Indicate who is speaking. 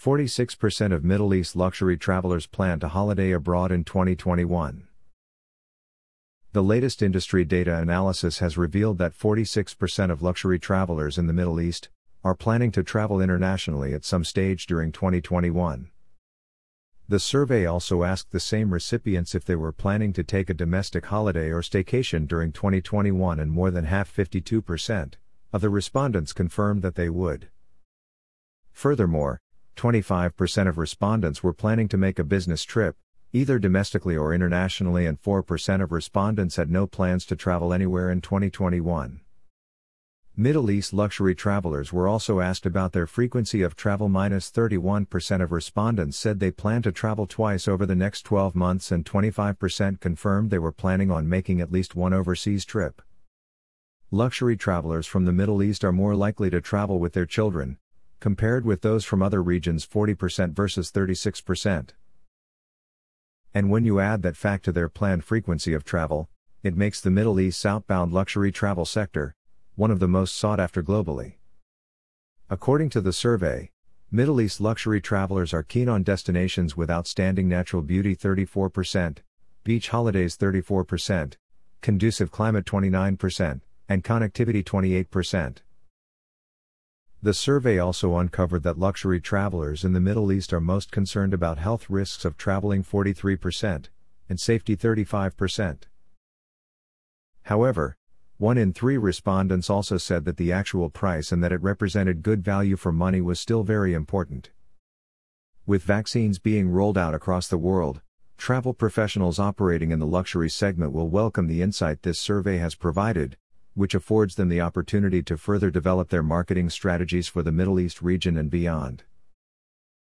Speaker 1: 46% of Middle East luxury travelers plan to holiday abroad in 2021. The latest industry data analysis has revealed that 46% of luxury travelers in the Middle East are planning to travel internationally at some stage during 2021. The survey also asked the same recipients if they were planning to take a domestic holiday or staycation during 2021, and more than half 52% of the respondents confirmed that they would. Furthermore, 25% of respondents were planning to make a business trip, either domestically or internationally, and 4% of respondents had no plans to travel anywhere in 2021. Middle East luxury travelers were also asked about their frequency of travel. Minus 31% of respondents said they plan to travel twice over the next 12 months, and 25% confirmed they were planning on making at least one overseas trip. Luxury travelers from the Middle East are more likely to travel with their children, compared with those from other regions 40% versus 36%. And when you add that fact to their planned frequency of travel, it makes the Middle East outbound luxury travel sector one of the most sought after globally. According to the survey, Middle East luxury travelers are keen on destinations with outstanding natural beauty 34%, beach holidays 34%, conducive climate 29%, and connectivity 28%. The survey also uncovered that luxury travelers in the Middle East are most concerned about health risks of traveling 43%, and safety 35%. However, one in three respondents also said that the actual price and that it represented good value for money was still very important. With vaccines being rolled out across the world, travel professionals operating in the luxury segment will welcome the insight this survey has provided, which affords them the opportunity to further develop their marketing strategies for the Middle East region and beyond.